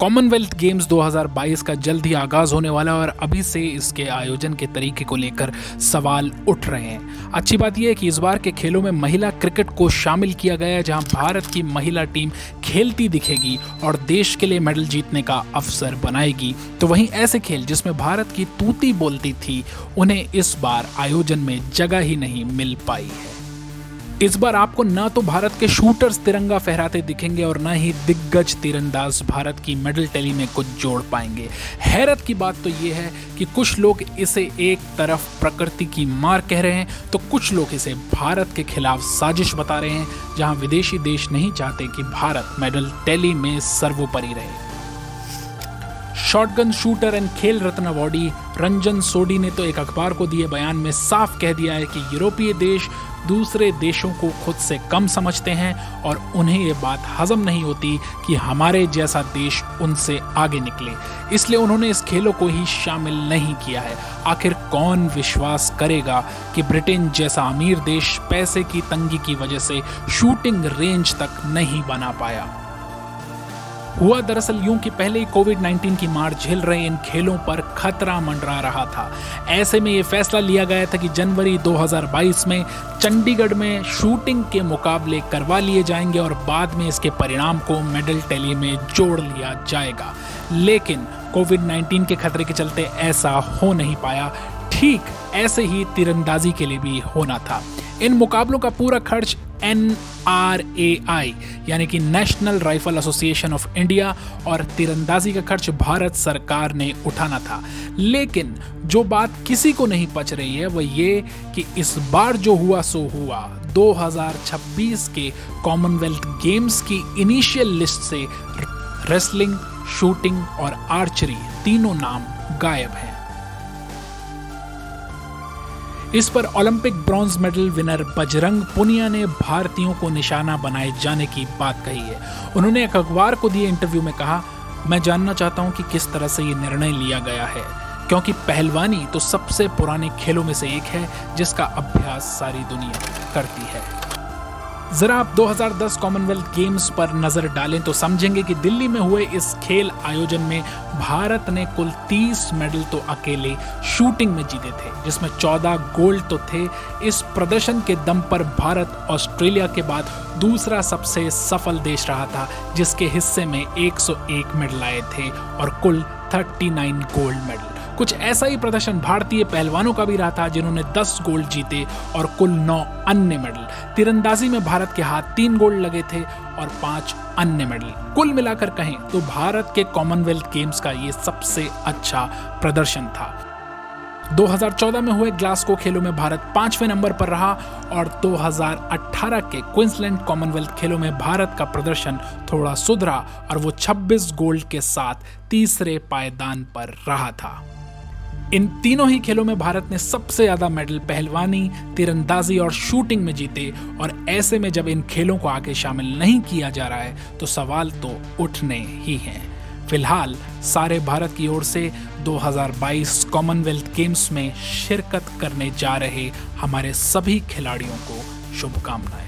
Commonwealth games 2022 का जल्द ही आगाज़ होने वाला है और अभी से इसके आयोजन के तरीके को लेकर सवाल उठ रहे हैं। अच्छी बात यह है कि इस बार के खेलों में महिला क्रिकेट को शामिल किया गया है, जहाँ भारत की महिला टीम खेलती दिखेगी और देश के लिए मेडल जीतने का अवसर बनाएगी। तो वहीं ऐसे खेल जिसमें भारत की तूती बोलती थी, उन्हें इस बार आयोजन में जगह ही नहीं मिल पाई है। इस बार आपको न तो भारत के शूटर्स तिरंगा फहराते दिखेंगे और न ही दिग्गज तीरंदाज भारत की मेडल टैली में कुछ जोड़ पाएँगे। हैरत की बात तो ये है कि कुछ लोग इसे एक तरफ़ प्रकृति की मार कह रहे हैं तो कुछ लोग इसे भारत के खिलाफ साजिश बता रहे हैं, जहाँ विदेशी देश नहीं चाहते कि भारत मेडल टैली में सर्वोपरि रहे। शॉटगन शूटर एंड खेल रत्न अवॉर्डी रंजन सोडी ने तो एक अखबार को दिए बयान में साफ़ कह दिया है कि यूरोपीय देश दूसरे देशों को खुद से कम समझते हैं और उन्हें ये बात हजम नहीं होती कि हमारे जैसा देश उनसे आगे निकले। इसलिए उन्होंने इस खेलों को ही शामिल नहीं किया है। आखिर कौन विश्वास करेगा कि ब्रिटेन जैसा अमीर देश पैसे की तंगी की वजह से शूटिंग रेंज तक नहीं बना पाया? हुआ दरअसल यूँ कि पहले ही कोविड 19 की मार झेल रहे इन खेलों पर खतरा मंडरा रहा था। ऐसे में ये फैसला लिया गया था कि जनवरी 2022 में चंडीगढ़ में शूटिंग के मुकाबले करवा लिए जाएँगे और बाद में इसके परिणाम को मेडल टैली में जोड़ लिया जाएगा। लेकिन कोविड 19 के खतरे के चलते ऐसा हो नहीं पाया। ठीक ऐसे ही तीरंदाजी के लिए भी होना था। इन मुकाबलों का पूरा खर्च एन आर ए आई यानी कि national rifle association of India और तीरंदाजी का खर्च भारत सरकार ने उठाना था। लेकिन जो बात किसी को नहीं पच रही है वह ये कि इस बार जो हुआ, सो हुआ। 2026 के कॉमनवेल्थ गेम्स की इनिशियल लिस्ट से रेसलिंग शूटिंग और आर्चरी तीनों नाम गायब हैं। इस पर Olympic bronze medal winner Bajrang Punia ने भारतीयों को निशाना बनाए जाने की बात कही है। उन्होंने एक अखबार को दिए इंटरव्यू में कहा, मैं जानना चाहता हूँ कि किस तरह से ये निर्णय लिया गया है, क्योंकि पहलवानी तो सबसे पुराने खेलों में से एक है जिसका अभ्यास सारी दुनिया करती है। जरा आप 2010 कॉमनवेल्थ गेम्स पर नज़र डालें तो समझेंगे कि दिल्ली में हुए इस खेल आयोजन में भारत ने कुल 30 मेडल तो अकेले शूटिंग में जीते थे, जिसमें 14 गोल्ड तो थे। इस प्रदर्शन के दम पर भारत ऑस्ट्रेलिया के बाद दूसरा सबसे सफल देश रहा था, जिसके हिस्से में 101 मेडल आए थे और कुल 39 गोल्ड मेडल कुछ ऐसा ही प्रदर्शन भारतीय पहलवानों का भी रहा था, जिन्होंने 10 गोल्ड जीते और कुल 9 अन्य मेडल। तीरंदाजी में भारत के हाथ तीन गोल्ड लगे थे और पाँच अन्य मेडल। कुल मिलाकर कहें तो भारत के कॉमनवेल्थ गेम्स का ये सबसे अच्छा प्रदर्शन था। 2014 में हुए ग्लासको खेलों में भारत पाँचवें नंबर पर रहा और 2018 के क्विंसलैंड कॉमनवेल्थ खेलों में भारत का प्रदर्शन थोड़ा सुधरा और वो 26 गोल्ड के साथ तीसरे पायदान पर रहा था। इन तीनों ही खेलों में भारत ने सबसे ज़्यादा मेडल पहलवानी, तीरंदाजी और शूटिंग में जीते और ऐसे में जब इन खेलों को आगे शामिल नहीं किया जा रहा है तो सवाल तो उठने ही हैं। फ़िलहाल, सारे भारत की ओर से 2022 कॉमनवेल्थ गेम्स में शिरकत करने जा रहे हमारे सभी खिलाड़ियों को शुभकामनाएँ।